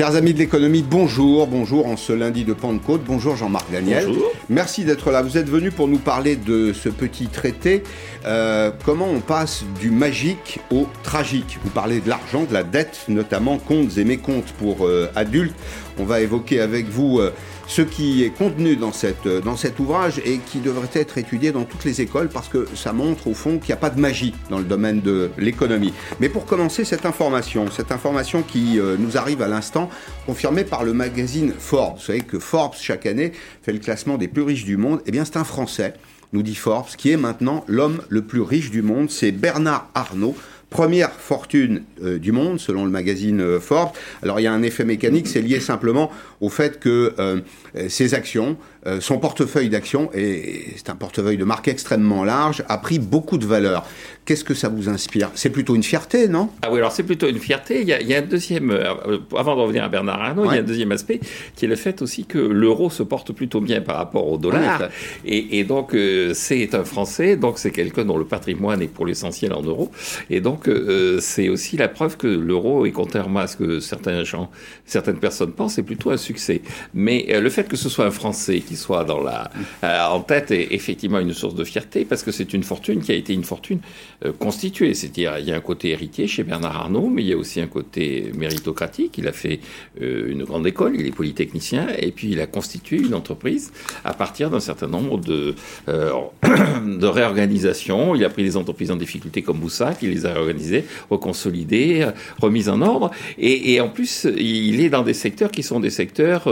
Chers amis de l'économie, bonjour, bonjour en ce lundi de Pentecôte, bonjour Jean-Marc Daniel. Bonjour. Merci d'être là. Vous êtes venu pour nous parler de ce petit traité. Euh, comment on passe du magique au tragique? Vous parlez de l'argent, de la dette, notamment comptes et mécomptes pour euh, adultes. On va évoquer avec vous euh, ce qui est contenu euh, dans cet ouvrage et qui devrait être étudié dans toutes les écoles parce que ça montre au fond qu'il n'y a pas de magie dans le domaine de l'économie. Mais pour commencer, cette information, cette information qui euh, nous arrive à l'instant, confirmée par le magazine Forbes. Vous savez que Forbes, chaque année, fait le classement des plus riches du monde. Eh bien, c'est un Français, nous dit Forbes, qui est maintenant l'homme le plus riche du monde. C'est Bernard Arnault première fortune euh, du monde, selon le magazine euh, Forbes. Alors il y a un effet mécanique, c'est lié simplement au fait que euh, ces actions, euh, son portefeuille d'actions, et c'est un portefeuille de marque extrêmement large, a pris beaucoup de valeur. Qu'est-ce que ça vous inspire? C'est plutôt une fierté, non? Ah oui, alors c'est plutôt une fierté. Il y a, il y a un deuxième, euh, avant de revenir à Bernard Arnault, il y a un deuxième aspect qui est le fait aussi que l'euro se porte plutôt bien par rapport au dollar. Et, et donc euh, c'est un Français, donc c'est quelqu'un dont le patrimoine est pour l'essentiel en euros. Et donc c'est aussi la preuve que l'euro est contrairement à ce que certains gens, certaines personnes pensent, c'est plutôt un succès. Mais le fait que ce soit un Français qui soit dans la, euh, en tête est effectivement une source de fierté parce que c'est une fortune qui a été une fortune euh, constituée. C'est-à-dire, il y a un côté héritier chez Bernard Arnault, mais il y a aussi un côté méritocratique. Il a fait euh, une grande école, il est polytechnicien, et puis il a constitué une entreprise à partir d'un certain nombre de, de réorganisations. Il a pris des entreprises en difficulté comme Boussac, il les a réorganisées, reconsolidées, remises en ordre. Et, et en plus, il est dans des secteurs qui sont des secteurs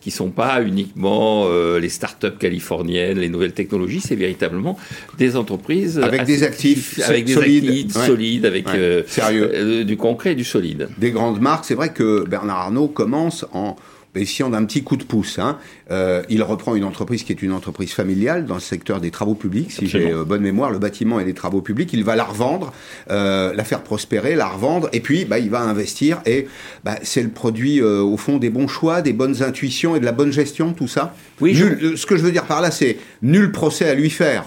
qui sont pas uniquement euh, les start-up californiennes, les nouvelles technologies, c'est véritablement des entreprises Avec des actifs avec des solides. actifs Ouais. solides, avec Ouais. euh, Sérieux. euh, du concret et du solide. des grandes marques. C'est vrai que Bernard Arnault commence en bénéficiant d'un petit coup de pouce. hein. Euh, il reprend une entreprise qui est une entreprise familiale dans le secteur des travaux publics, si j'ai euh, bonne mémoire, le bâtiment et les travaux publics. Il va la revendre, euh, la faire prospérer, la revendre, et puis bah, il va investir. Et bah, c'est le produit, euh, au fond, des bons choix, des bonnes intuitions et de la bonne gestion, tout ça. Oui, Nul- Ce que je veux dire par là, c'est nul procès à lui faire.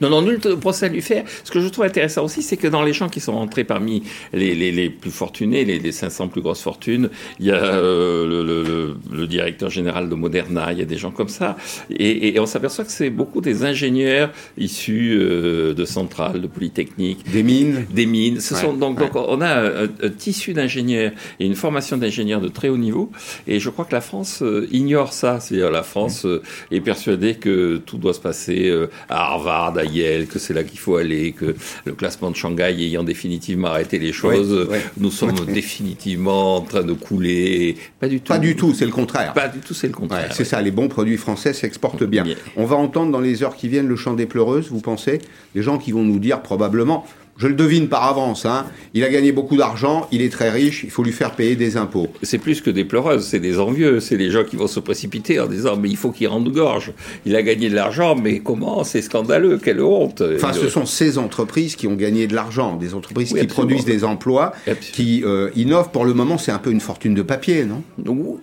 Non, non, nul procès à lui faire. Ce que je trouve intéressant aussi, c'est que dans les gens qui sont entrés parmi les, les, les plus fortunés, les, les 500 plus grosses fortunes, il y a euh, le, le, le, le directeur général de Moderna, il y a des gens comme ça. Et, et on s'aperçoit que c'est beaucoup des ingénieurs issus euh, de centrales, de polytechniques, Des mines. des mines. Ce Ouais, sont donc, ouais. donc on a un, un tissu d'ingénieurs et une formation d'ingénieurs de très haut niveau. Et je crois que la France euh, ignore ça. C'est-à-dire la France est persuadée que tout doit se passer à Harvard, à Yale, que c'est là qu'il faut aller, que le classement de Shanghai ayant définitivement arrêté les choses, nous sommes définitivement en train de couler. Pas du tout. Pas du tout, c'est le contraire. Pas du tout, c'est le Ouais, contraire. c'est ça, les bons produits français s'exportent bien. Bien. On va entendre dans les heures qui viennent le chant des pleureuses, vous pensez? Des gens qui vont nous dire probablement, je le devine par avance, hein, il a gagné beaucoup d'argent, il est très riche, il faut lui faire payer des impôts. C'est plus que des pleureuses, c'est des envieux, c'est des gens qui vont se précipiter en disant mais il faut qu'il rende gorge. Il a gagné de l'argent, mais comment? C'est scandaleux, quelle honte. Enfin, ce euh, sont ces entreprises qui ont gagné de l'argent, des entreprises Oui, qui absolument. produisent des emplois, Absolument. qui euh, innovent. Pour le moment, c'est un peu une fortune de papier, non?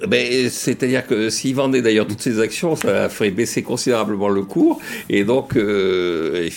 Ben, C'est-à-dire que s'il vendait d'ailleurs toutes ses actions, ça ferait baisser considérablement le cours, et donc euh,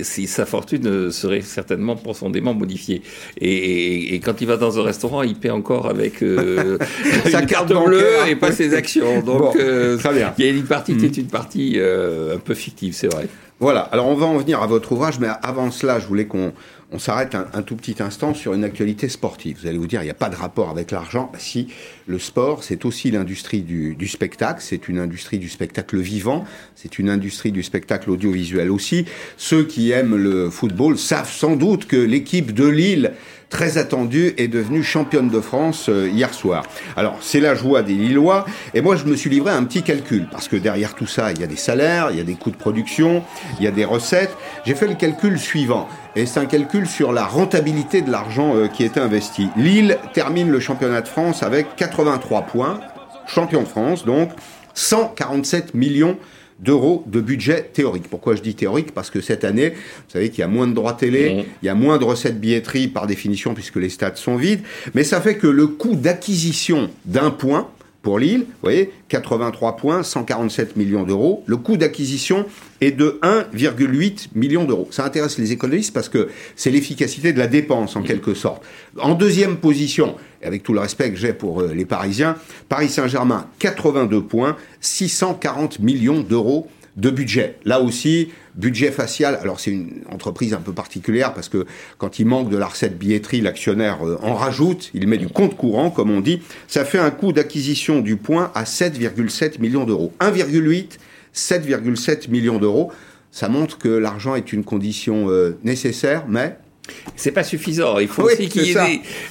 si sa fortune serait certainement profondément modifiée. Et, et- et quand il va dans un restaurant, il paie encore avec euh, Sa une carte bleue et pas ses actions. Donc Bon, euh, très bien. il y a une partie qui est une partie euh, un peu fictive, c'est vrai. Voilà, alors on va en venir à votre ouvrage, mais avant cela, je voulais qu'on on s'arrête un, tout petit instant sur une actualité sportive. Vous allez vous dire, il n'y a pas de rapport avec l'argent. Bah, si, le sport, c'est aussi l'industrie du, du spectacle, c'est une industrie du spectacle vivant, c'est une industrie du spectacle audiovisuel aussi. Ceux qui aiment le football savent sans doute que l'équipe de Lille très attendue, est devenue championne de France euh, hier soir. Alors, c'est la joie des Lillois, et moi, je me suis livré à un petit calcul, parce que derrière tout ça, il y a des salaires, il y a des coûts de production, il y a des recettes. J'ai fait le calcul suivant, et c'est un calcul sur la rentabilité de l'argent euh, qui est investi. Lille termine le championnat de France avec 83 points, champion de France, donc 147 millions d'euros de budget théorique. Pourquoi je dis théorique Parce que cette année, vous savez qu'il y a moins de droits télé, il y a moins de recettes billetterie par définition puisque les stades sont vides, mais ça fait que le coût d'acquisition d'un point pour Lille, vous voyez, 83 points, 147 millions d'euros. Le coût d'acquisition est de 1,8 million d'euros. Ça intéresse les économistes parce que c'est l'efficacité de la dépense en quelque sorte. En deuxième position, avec tout le respect que j'ai pour euh, les Parisiens, Paris Saint-Germain, 82 points, 640 millions d'euros de budget. Là aussi, budget facial. Alors c'est une entreprise un peu particulière parce que quand il manque de la recette billetterie, l'actionnaire euh, en rajoute, il met du compte courant, comme on dit. Ça fait un coût d'acquisition du point à 7,7 millions d'euros. 1,8, 7,7 millions d'euros. Ça montre que l'argent est une condition euh, nécessaire, mais c'est pas suffisant. Il faut aussi qu'il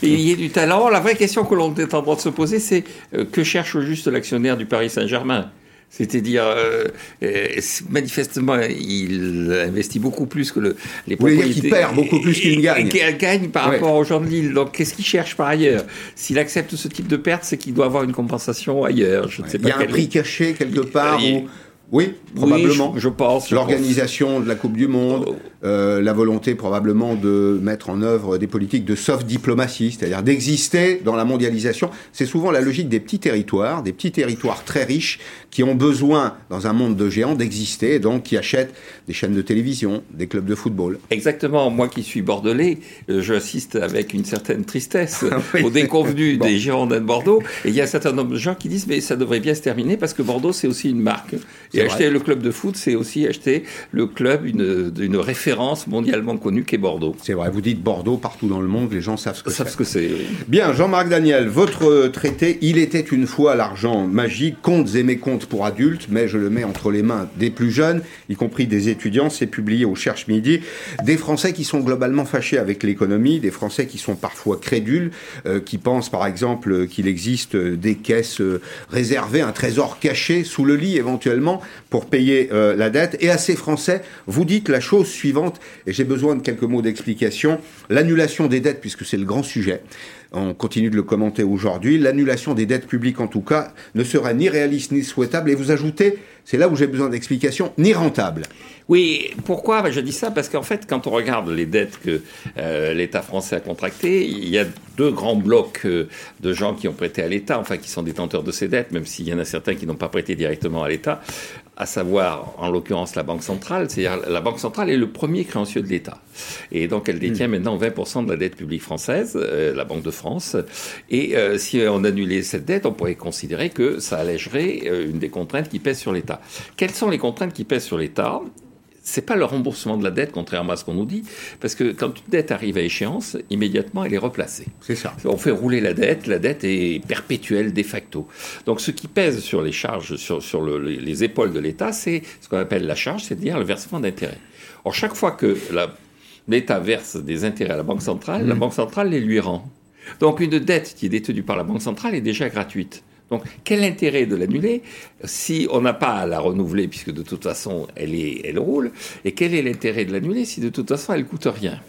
y, ait du talent. La vraie question que l'on est en train de se poser, c'est euh, que cherche juste l'actionnaire du Paris Saint-Germain? C'est-à-dire, euh, euh, manifestement, il investit beaucoup plus que le, les propriétaires. Il perd beaucoup plus qu'il gagne. Qu'il gagne par rapport aux gens de l'île. Donc, qu'est-ce qu'il cherche par ailleurs? S'il accepte ce type de perte, c'est qu'il doit avoir une compensation ailleurs. Je ne sais pas il y a un prix caché quelque part. Oui, probablement. je, pense. L'organisation de la Coupe du Monde, oh. euh, la volonté probablement de mettre en œuvre des politiques de soft diplomatie, c'est-à-dire d'exister dans la mondialisation. C'est souvent la logique des petits territoires, des petits territoires très riches qui ont besoin, dans un monde de géants, d'exister, donc qui achètent des chaînes de télévision, des clubs de football. Exactement. Moi qui suis bordelais, euh, j'assiste avec une certaine tristesse au déconvenu des Girondins de Bordeaux. Et il y a un certain nombre de gens qui disent mais ça devrait bien se terminer parce que Bordeaux c'est aussi une marque. Et acheter le club de foot, c'est aussi acheter le club d'une référence mondialement connue qu'est Bordeaux. C'est vrai. Vous dites Bordeaux partout dans le monde, les gens savent ce que c'est. Savent ce que c'est. Bien, Jean-Marc Daniel, votre traité, il était une fois l'argent magique, comptes et mécomptes pour adultes, mais je le mets entre les mains des plus jeunes, y compris des étudiants. C'est publié au Cherche Midi. Des Français qui sont globalement fâchés avec l'économie, des Français qui sont parfois crédules, euh, qui pensent par exemple qu'il existe des caisses euh, réservées, un trésor caché sous le lit éventuellement pour payer euh, la dette. Et à ces Français, vous dites la chose suivante, et j'ai besoin de quelques mots d'explication, l'annulation des dettes, puisque c'est le grand sujet on continue de le commenter aujourd'hui, l'annulation des dettes publiques en tout cas ne sera ni réaliste ni souhaitable. Et vous ajoutez, c'est là où j'ai besoin d'explications, ni rentable. Oui, pourquoi Je dis ça? Parce qu'en fait, quand on regarde les dettes que euh, l'État français a contractées, il y a deux grands blocs euh, de gens qui ont prêté à l'État, enfin qui sont détenteurs de ces dettes, même s'il y en a certains qui n'ont pas prêté directement à l'État à savoir en l'occurrence la Banque centrale, c'est-à-dire la Banque centrale est le premier créancier de l'État. Et donc elle détient hmm. maintenant 20% de la dette publique française, euh, la Banque de France. Et euh, si on annulait cette dette, on pourrait considérer que ça allégerait euh, une des contraintes qui pèsent sur l'État. Quelles sont les contraintes qui pèsent sur l'État? C'est pas le remboursement de la dette, contrairement à ce qu'on nous dit, parce que quand une dette arrive à échéance, immédiatement elle est replacée. C'est ça. On fait rouler la dette, la dette est perpétuelle de facto. Donc ce qui pèse sur les charges, sur, sur les épaules de l'État, c'est ce qu'on appelle la charge, c'est-à-dire le versement d'intérêts. Or chaque fois que l'État verse des intérêts à la Banque centrale, la mmh. Banque centrale les lui rend. Donc une dette qui est détenue par la Banque centrale est déjà gratuite. Donc, quel intérêt de l'annuler si on n'a pas à la renouveler, puisque de toute façon, elle, est, elle roule Et quel est l'intérêt de l'annuler si de toute façon, elle coûte rien?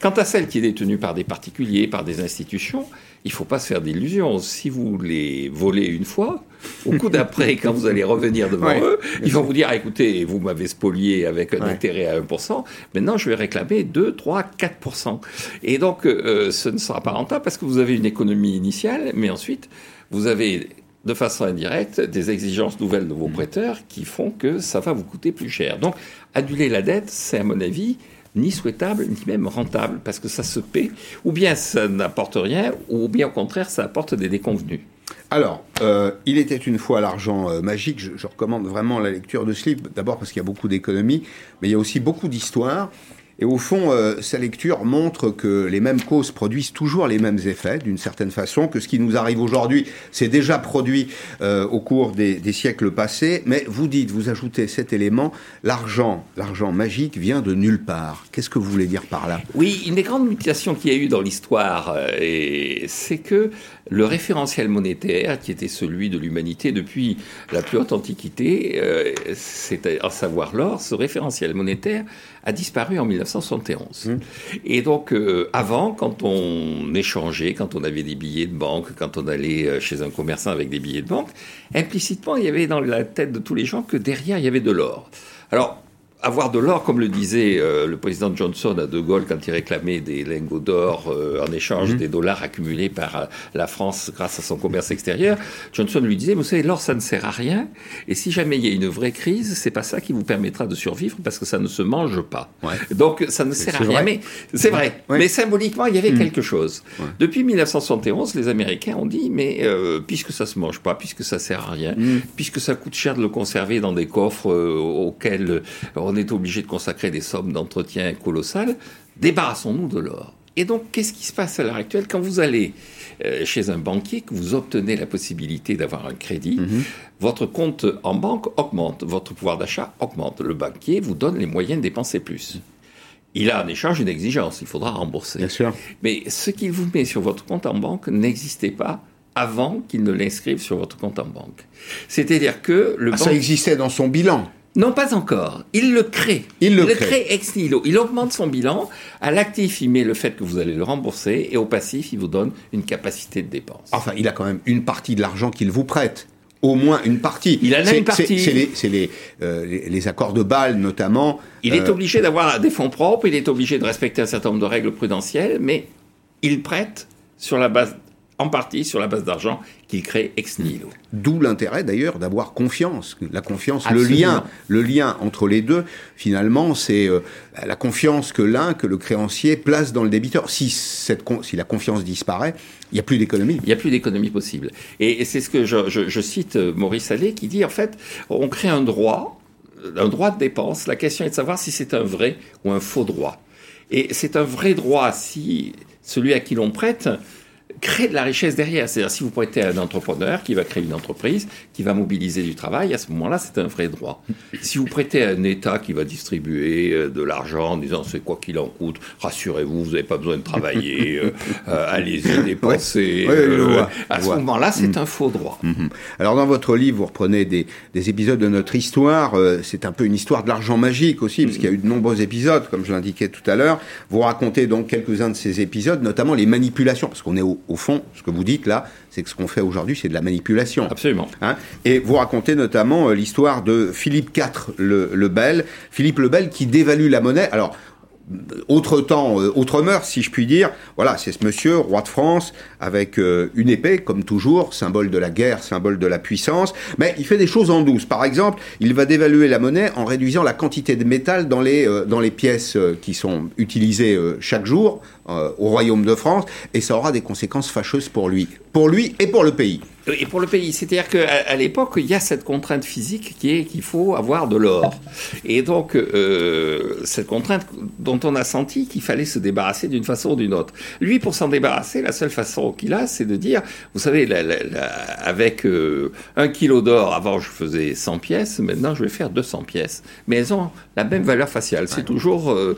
Quant à celle qui est détenue par des particuliers, par des institutions, il ne faut pas se faire d'illusions. Si vous les volez une fois, au coup d'après, quand vous allez revenir devant eux, ils vont vous dire écoutez, vous m'avez spolié avec un intérêt à 1%, maintenant je vais réclamer 2, 3, 4%. Et donc, euh, ce ne sera pas rentable parce que vous avez une économie initiale, mais ensuite, vous avez de façon indirecte des exigences nouvelles de vos mm. prêteurs qui font que ça va vous coûter plus cher. Donc, annuler la dette, c'est à mon avis ni souhaitable, ni même rentable, parce que ça se paie, ou bien ça n'apporte rien, ou bien au contraire, ça apporte des déconvenus. Alors, euh, il était une fois l'argent euh, magique. Je, je, recommande vraiment la lecture de ce livre, d'abord parce qu'il y a beaucoup d'économies, mais il y a aussi beaucoup d'histoire. Et au fond, euh, sa lecture montre que les mêmes causes produisent toujours les mêmes effets, d'une certaine façon, que ce qui nous arrive aujourd'hui s'est déjà produit euh, au cours des, siècles passés. Mais vous dites, vous ajoutez cet élément, l'argent, l'argent magique vient de nulle part. Qu'est-ce que vous voulez dire par là? Oui, une des grandes mutations qu'il y a eu dans l'histoire, euh, c'est que le référentiel monétaire, qui était celui de l'humanité depuis la plus haute antiquité, euh, c'est à savoir l'or, ce référentiel monétaire a disparu en 1971. Mmh. Et donc, euh, avant, quand on échangeait, quand on avait des billets de banque, quand on allait euh, chez un commerçant avec des billets de banque, implicitement, il y avait dans la tête de tous les gens que derrière, il y avait de l'or. Alors, avoir de l'or, comme le disait euh, le président Johnson à De Gaulle quand il réclamait des lingots d'or euh, en échange mhm. des dollars accumulés par euh, la France grâce à son commerce extérieur, Johnson lui disait, vous savez, l'or, ça ne sert à rien, et si jamais il y a une vraie crise, c'est pas ça qui vous permettra de survivre, parce que ça ne se mange pas. Donc, ça ne sert à rien. Mais c'est vrai. Mais symboliquement, il y avait mhm. quelque chose. Depuis 1971, les Américains ont dit, mais puisque ça se mange pas, puisque ça sert à rien, mhm. puisque ça coûte cher de le conserver dans des coffres auxquels on est obligé de consacrer des sommes d'entretien colossales, débarrassons-nous de l'or. Et donc, qu'est-ce qui se passe à l'heure actuelle quand vous allez euh, chez un banquier, que vous obtenez la possibilité d'avoir un crédit, mhm. votre compte en banque augmente, votre pouvoir d'achat augmente. Le banquier vous donne les moyens de dépenser plus. Il a en échange une exigence, il faudra rembourser. Bien sûr. Mais ce qu'il vous met sur votre compte en banque n'existait pas avant qu'il ne l'inscrive sur votre compte en banque. C'est-à-dire que le ah, ça existait dans son bilan. Non, pas encore. Il le crée. Il le, crée. ex nihilo. Il augmente son bilan. À l'actif, il met le fait que vous allez le rembourser. Et au passif, il vous donne une capacité de dépense. Enfin, il a quand même une partie de l'argent qu'il vous prête. Au moins une partie. Il en a une partie. C'est les, euh, les, les, accords de Bâle, notamment. Il est euh, obligé d'avoir des fonds propres. Il est obligé de respecter un certain nombre de règles prudentielles. Mais il prête sur la base en partie sur la base d'argent qu'il crée ex nihilo. D'où l'intérêt d'ailleurs d'avoir confiance. La confiance, le lien, le lien entre les deux, finalement, c'est euh, la confiance que l'un, que le créancier place dans le débiteur. Si, cette, si la confiance disparaît, il n'y a plus d'économie. Il n'y a plus d'économie possible. Et, c'est ce que je, je, cite euh, Maurice Allais qui dit en fait, on crée un droit, un droit de dépense. La question est de savoir si c'est un vrai ou un faux droit. Et c'est un vrai droit si celui à qui l'on prête créer de la richesse derrière. C'est-à-dire, si vous prêtez à un entrepreneur qui va créer une entreprise, qui va mobiliser du travail, à ce moment-là, c'est un vrai droit. Si vous prêtez à un État qui va distribuer euh, de l'argent en disant c'est quoi qu'il en coûte, rassurez-vous, vous n'avez pas besoin de travailler, euh, euh, allez-y, dépensez. à ce moment-là, c'est mm. un faux droit. Mm-hmm. Alors, dans votre livre, vous reprenez des, épisodes de notre histoire. c'est un peu une histoire de l'argent magique aussi, parce qu'il y a eu de nombreux épisodes, comme je l'indiquais tout à l'heure. Vous racontez donc quelques-uns de ces épisodes, notamment les manipulations, parce qu'on est au, au fond, ce que vous dites là, c'est que ce qu'on fait aujourd'hui, c'est de la manipulation. Absolument. Hein et vous racontez notamment euh, l'histoire de Philippe IV le, le Bel. Philippe le Bel qui dévalue la monnaie. Alors, autre temps, euh, autre mœurs, si je puis dire. Voilà, c'est ce monsieur, roi de France, avec euh, une épée, comme toujours, symbole de la guerre, symbole de la puissance. Mais il fait des choses en douce. Par exemple, il va dévaluer la monnaie en réduisant la quantité de métal dans les, euh, dans les pièces qui sont utilisées chaque jour au royaume de France, et ça aura des conséquences fâcheuses pour lui, pour lui et pour le pays. Et pour le pays, c'est-à-dire qu'à à, l'époque, il y a cette contrainte physique qui est qu'il faut avoir de l'or. Et donc, euh, cette contrainte dont on a senti qu'il fallait se débarrasser d'une façon ou d'une autre. Lui, pour s'en débarrasser, la seule façon qu'il a, c'est de dire, vous savez, avec euh, un kilo d'or, avant je faisais 100 pièces, maintenant je vais faire 200 pièces. Mais elles ont la même valeur faciale. C'est toujours, euh,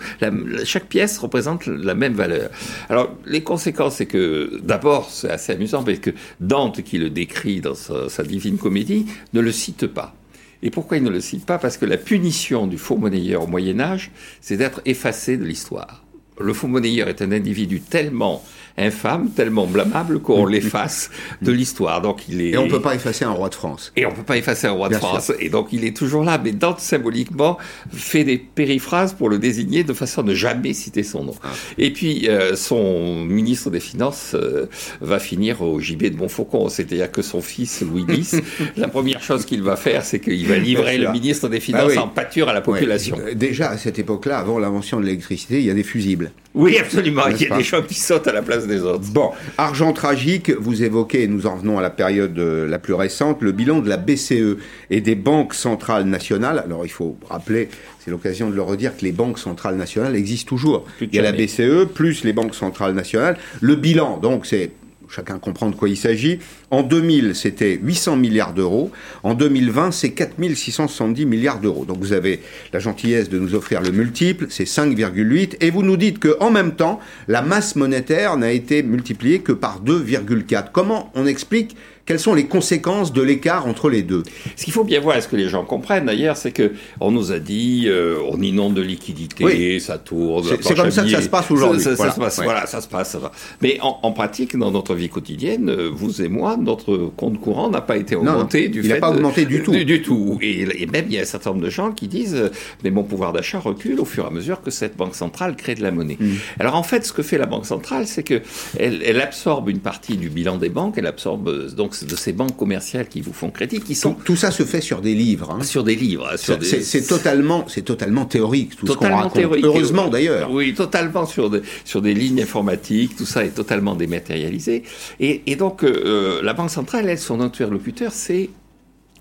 chaque pièce représente la même valeur. Alors, les conséquences, c'est que, d'abord, c'est assez amusant, parce que Dante, qui le décrit dans sa, divine comédie, ne le cite pas. Et pourquoi il ne le cite pas? Parce que la punition du faux monnayeur au Moyen Âge, c'est d'être effacé de l'histoire. Le faux monnayeur est un individu tellement infâme, tellement blâmable qu'on l'efface de l'histoire. Donc il est. Et on ne peut pas effacer un roi de France. Et on ne peut pas effacer un roi de France. Et donc il est toujours là, mais Dante symboliquement fait des périphrases pour le désigner de façon à ne jamais citer son nom. Ah. Et puis euh, son ministre des Finances euh, va finir au gibet de Montfaucon, c'est-à-dire que son fils Louis X, la première chose qu'il va faire, c'est qu'il va livrer le ministre des Finances bah en pâture à la population. Déjà à cette époque-là, avant l'invention de l'électricité, il y a des fusibles. Oui, absolument. Il y a des gens qui sautent à la place des autres. Bon, argent tragique, vous évoquez, et nous en venons à la période euh, la plus récente, le bilan de la BCE et des banques centrales nationales. Alors il faut rappeler, c'est l'occasion de le redire, que les banques centrales nationales existent toujours. Il y a la BCE plus les banques centrales nationales. Le bilan, donc, c'est chacun comprend de quoi il s'agit. En 2000, c'était 800 milliards d'euros. En 2020, c'est 4670 milliards d'euros. Donc vous avez la gentillesse de nous offrir le multiple, c'est 5,8. Et vous nous dites qu'en même temps, la masse monétaire n'a été multipliée que par 2,4. Comment on explique Quelles sont les conséquences de l'écart entre les deux? Ce qu'il faut bien voir, est ce que les gens comprennent d'ailleurs, c'est que on nous a dit, euh, on inonde de liquidités, ça tourne. C'est comme ça que ça se passe aujourd'hui. Ça, voilà. se passe, voilà, ça se passe. Ça Mais en, pratique, dans notre vie quotidienne, euh, vous et moi, notre compte courant n'a pas été augmenté du il fait. n'a pas augmenté du tout. Du, tout. Et, même il y a un certain nombre de gens qui disent, euh, mais mon pouvoir d'achat recule au fur et à mesure que cette banque centrale crée de la monnaie. Mm. Alors en fait, ce que fait la banque centrale, c'est que elle, elle, absorbe une partie du bilan des banques, elle absorbe donc de ces banques commerciales qui vous font crédit, qui sont tout, ça se fait sur des livres. Hein. Sur des livres. C'est totalement, c'est totalement théorique tout ce qu'on raconte. Théorique. Heureusement d'ailleurs. Oui, totalement sur des sur des lignes informatiques. Tout ça est totalement dématérialisé. Et, et donc euh, la banque centrale, elle, son interlocuteur, c'est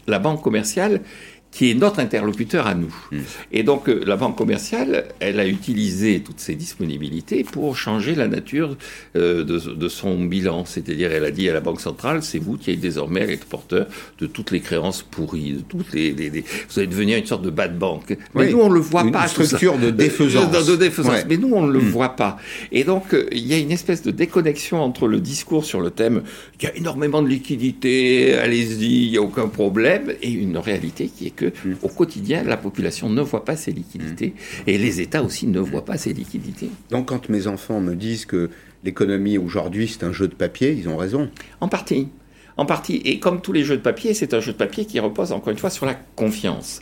la banque commerciale qui est notre interlocuteur à nous. Hmm. Et donc euh, la banque commerciale, elle a utilisé toutes ses disponibilités pour changer la nature euh, de, de, son bilan. C'est-à-dire, elle a dit à la banque centrale, c'est vous qui êtes désormais être porteur de toutes les créances pourries, de toutes les, vous allez devenir une sorte de bad bank. Mais nous on le voit pas. Une structure de défaisance. De, défaisance. Mais nous on ne le hmm. voit pas. Et donc euh, il y a une espèce de déconnexion entre le discours sur le thème, il y a énormément de liquidités, allez-y, il y a aucun problème, et une réalité qui est que au quotidien, la population ne voit pas ces liquidités mm. et les États aussi ne voient pas ces liquidités. Donc quand mes enfants me disent que l'économie aujourd'hui c'est un jeu de papier, ils ont raison. En partie en partie. Et comme tous les jeux de papier, c'est un jeu de papier qui repose encore une fois sur la confiance.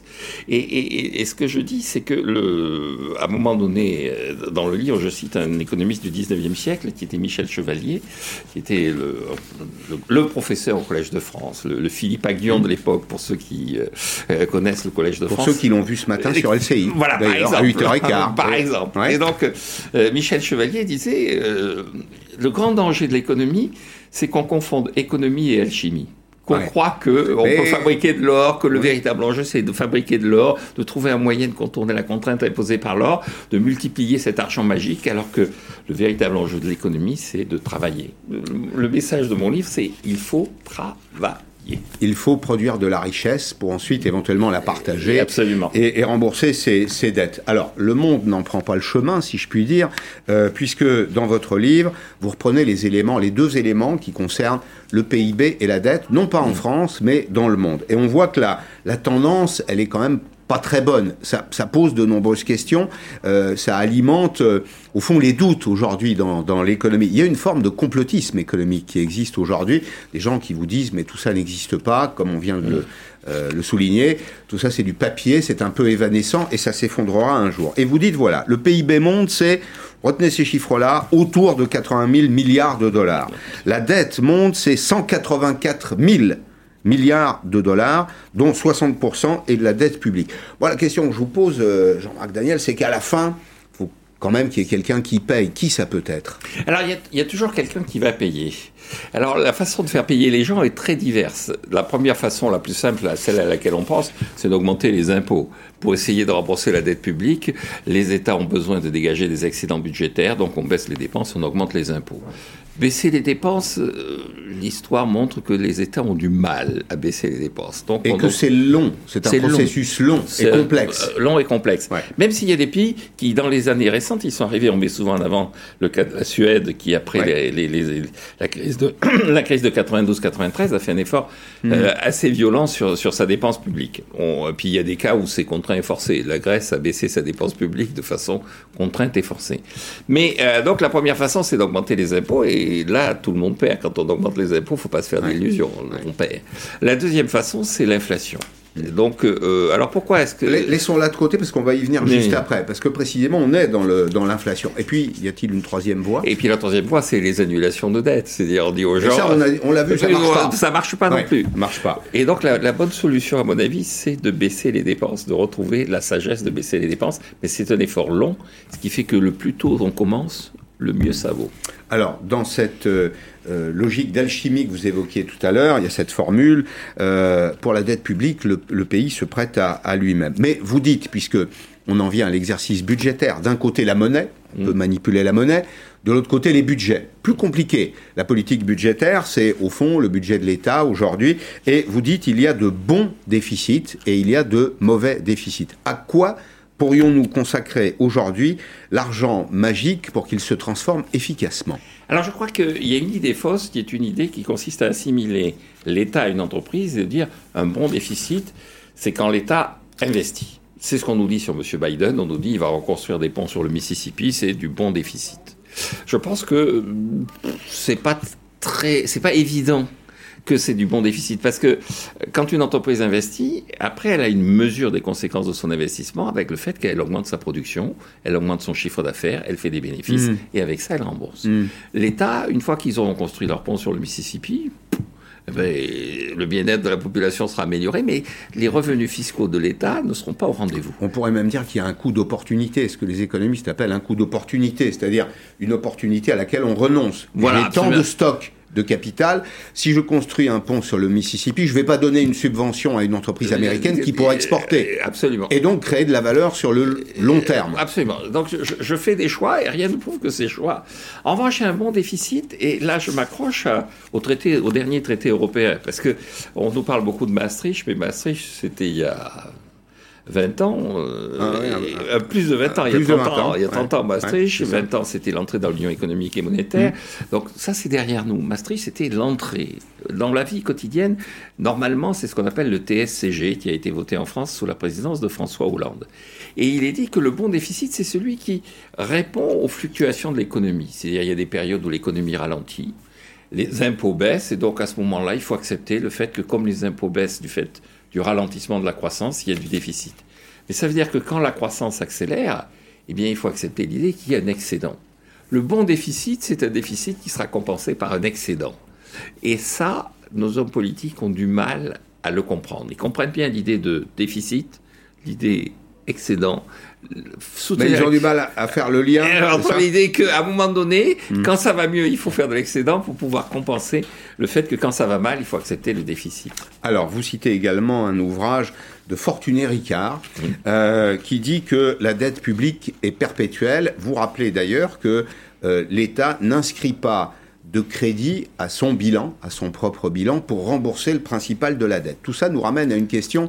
Et, ce que je dis, c'est que le, à un moment donné, euh, dans le livre, je cite un économiste du 19e siècle, qui était Michel Chevalier, qui était le, professeur au Collège de France, le, Philippe Aguillon de l'époque, pour ceux qui euh, euh, connaissent le Collège de France. Pour ceux qui l'ont vu ce matin sur LCI. Voilà, par exemple. À 8h15. par exemple. Et donc, Michel Chevalier disait, le grand danger de l'économie, c'est qu'on confonde économie et alchimie qu'on croit que on peut fabriquer de l'or, que le véritable enjeu c'est de fabriquer de l'or, de trouver un moyen de contourner la contrainte imposée par l'or, de multiplier cet argent magique, alors que le véritable enjeu de l'économie c'est de travailler. Le message de mon livre c'est il faut travailler. Il faut produire de la richesse pour ensuite éventuellement la partager Absolument. Et, rembourser ses, dettes. Alors, le monde n'en prend pas le chemin, si je puis dire, euh, puisque dans votre livre, vous reprenez les éléments, les deux éléments qui concernent le PIB et la dette, non pas en mm. France, mais dans le monde. Et on voit que la, la tendance, elle est quand même pas très bonne. Ça, pose de nombreuses questions. Euh, ça alimente, euh, au fond, les doutes aujourd'hui dans, l'économie. Il y a une forme de complotisme économique qui existe aujourd'hui. Des gens qui vous disent, mais tout ça n'existe pas, comme on vient de le, euh, souligner. Tout ça, c'est du papier, c'est un peu évanescent et ça s'effondrera un jour. Et vous dites, voilà, le PIB monde, c'est retenez ces chiffres-là, autour de 80 000 milliards de dollars. La dette monde, c'est 184 000 milliards de dollars, dont 60% est de la dette publique. Bon, la question que je vous pose, euh, Jean-Marc Daniel, c'est qu'à la fin, il faut quand même qu'il y ait quelqu'un qui paye. Qui ça peut être? Alors, il y, a toujours quelqu'un qui va payer. Alors, la façon de faire payer les gens est très diverse. La première façon, la plus simple, celle à laquelle on pense, c'est d'augmenter les impôts. Pour essayer de rembourser la dette publique, les États ont besoin de dégager des excédents budgétaires, donc on baisse les dépenses, on augmente les impôts. Baisser les dépenses, euh, l'histoire montre que les États ont du mal à baisser les dépenses. Donc, et que c'est long, c'est un processus long, et complexe. Euh, long et complexe. Même s'il y a des pays qui, dans les années récentes, ils sont arrivés, on met souvent en avant le cas de la Suède, qui après les, la crise de la crise de 92-93 a fait un effort mmh. euh, assez violent sur, sur sa dépense publique. On, puis il y a des cas où c'est contraint et forcé. La Grèce a baissé sa dépense publique de façon contrainte et forcée. Mais donc la première façon, c'est d'augmenter les impôts et et là, tout le monde perd. Quand on augmente les impôts, il ne faut pas se faire d'illusions. On perd. La deuxième façon, c'est l'inflation. Donc, euh, alors pourquoi est-ce que... Laissons-la de côté parce qu'on va y venir juste après, parce que précisément on est dans, l'inflation. Et puis, y a-t-il une troisième voie? Et puis la troisième voie, c'est les annulations de dettes. C'est-à-dire, on dit aux gens... ça, on, l'a vu, ça marche pas. Ça marche pas non plus. marche pas. Et donc, la, la, bonne solution, à mon avis, c'est de baisser les dépenses, de retrouver la sagesse de baisser les dépenses. Mais c'est un effort long, ce qui fait que le plus tôt on commence, le mieux ça vaut. Alors, dans cette euh, euh, logique d'alchimie que vous évoquiez tout à l'heure, il y a cette formule, euh, pour la dette publique, le, pays se prête à, lui-même. Mais vous dites, puisque on en vient à l'exercice budgétaire, d'un côté la monnaie, on peut mm. manipuler la monnaie, de l'autre côté les budgets. Plus compliqué, la politique budgétaire, c'est au fond le budget de l'État aujourd'hui, et vous dites il y a de bons déficits et il y a de mauvais déficits. À quoi pourrions-nous consacrer aujourd'hui l'argent magique pour qu'il se transforme efficacement? Alors je crois qu'il y a une idée fausse qui est une idée qui consiste à assimiler l'État à une entreprise et de dire un bon déficit, c'est quand l'État investit. C'est ce qu'on nous dit sur M. Biden. On nous dit qu'il va reconstruire des ponts sur le Mississippi, c'est du bon déficit. Je pense que c'est pas très, c'est pas évident que c'est du bon déficit. Parce que quand une entreprise investit, après, elle a une mesure des conséquences de son investissement avec le fait qu'elle augmente sa production, elle augmente son chiffre d'affaires, elle fait des bénéfices, mmh. et avec ça, elle rembourse. Mmh. L'État, une fois qu'ils auront construit leur pont sur le Mississippi, eh ben, le bien-être de la population sera amélioré, mais les revenus fiscaux de l'État ne seront pas au rendez-vous. On pourrait même dire qu'il y a un coût d'opportunité, ce que les économistes appellent un coût d'opportunité, c'est-à-dire une opportunité à laquelle on renonce. Voilà, temps de stock de capital. Si je construis un pont sur le Mississippi, je ne vais pas donner une subvention à une entreprise américaine qui pourra exporter. Euh, absolument. Et donc créer de la valeur sur le long terme. Absolument. Donc je, fais des choix et rien ne prouve que ces choix. En revanche, a un bon déficit et là je m'accroche au traité, au dernier traité européen parce que on nous parle beaucoup de Maastricht, mais Maastricht c'était il y a 20 ans, euh, ah euh, plus de 20 ans, il y a 30 ans, il y a 30 ans Maastricht, 20 ans c'était l'entrée dans l'Union économique et monétaire, mm. donc ça c'est derrière nous. Maastricht c'était l'entrée. Dans la vie quotidienne, normalement c'est ce qu'on appelle le TSCG qui a été voté en France sous la présidence de François Hollande. Et il est dit que le bon déficit c'est celui qui répond aux fluctuations de l'économie. C'est-à-dire il y a des périodes où l'économie ralentit, les impôts baissent et donc à ce moment-là il faut accepter le fait que comme les impôts baissent du fait du ralentissement de la croissance, il y a du déficit. Mais ça veut dire que quand la croissance accélère, eh bien, il faut accepter l'idée qu'il y a un excédent. Le bon déficit, c'est un déficit qui sera compensé par un excédent. Et ça, nos hommes politiques ont du mal à le comprendre. Ils comprennent bien l'idée de déficit, l'idée excédent. Mais ils ont du mal à, faire le lien. entre l'idée qu'à un moment donné, hmm. quand ça va mieux, il faut faire de l'excédent pour pouvoir compenser le fait que quand ça va mal, il faut accepter le déficit. Alors, vous citez également un ouvrage de Fortuné Ricard euh, qui dit que la dette publique est perpétuelle. Vous rappelez d'ailleurs que euh, l'État n'inscrit pas de crédit à son bilan, à son propre bilan, pour rembourser le principal de la dette. Tout ça nous ramène à une question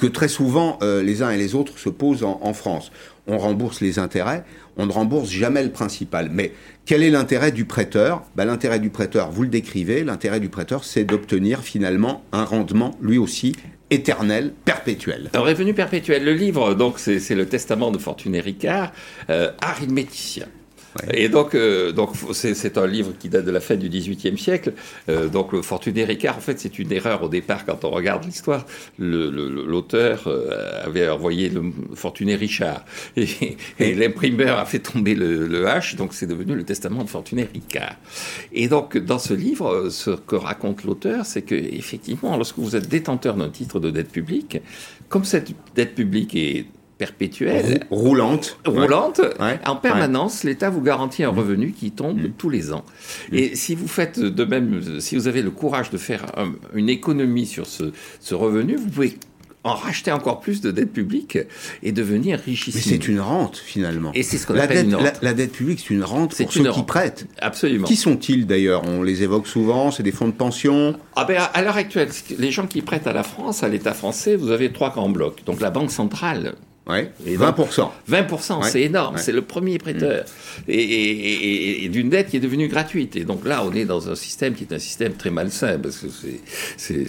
que très souvent euh, les uns et les autres se posent en, France. On rembourse les intérêts, on ne rembourse jamais le principal. Mais quel est l'intérêt du prêteur? Ben, L'intérêt du prêteur, vous le décrivez, l'intérêt du prêteur, c'est d'obtenir finalement un rendement, lui aussi, éternel, perpétuel. Un revenu perpétuel. Le livre, donc, c'est le testament de Fortuné Ricard, euh, arithméticien. Et donc, euh, donc c'est un livre qui date de la fin du XVIIIe siècle. Euh, donc, le Fortuné Ricard, en fait, c'est une erreur au départ quand on regarde l'histoire. L'auteur euh, avait envoyé le Fortuné Richard. Et, l'imprimeur a fait tomber le, le H, donc c'est devenu le testament de Fortuné Ricard. Et donc, dans ce livre, ce que raconte l'auteur, c'est que, effectivement, lorsque vous êtes détenteur d'un titre de dette publique, comme cette dette publique est perpétuelle. Roulante. Roulante. En permanence, l'État vous garantit un revenu qui tombe mm. tous les ans. Mm. Et si vous faites de même, si vous avez le courage de faire une économie sur ce, ce revenu, vous pouvez en racheter encore plus de dette publique et devenir richissime. Mais c'est une rente finalement. Et c'est ce qu'on appelle dette, une rente. La, dette publique, c'est une rente pour ceux qui prêtent. Absolument. Qui sont-ils d'ailleurs? On les évoque souvent, c'est des fonds de pension? Ah ben, À l'heure actuelle, les gens qui prêtent à la France, à l'État français, vous avez trois grands blocs. Donc la Banque centrale, Ouais, 20%. 20%, c'est énorme, c'est le premier prêteur. Mm. Et, d'une dette qui est devenue gratuite. Et donc là, on est dans un système qui est un système très malsain, parce que c'est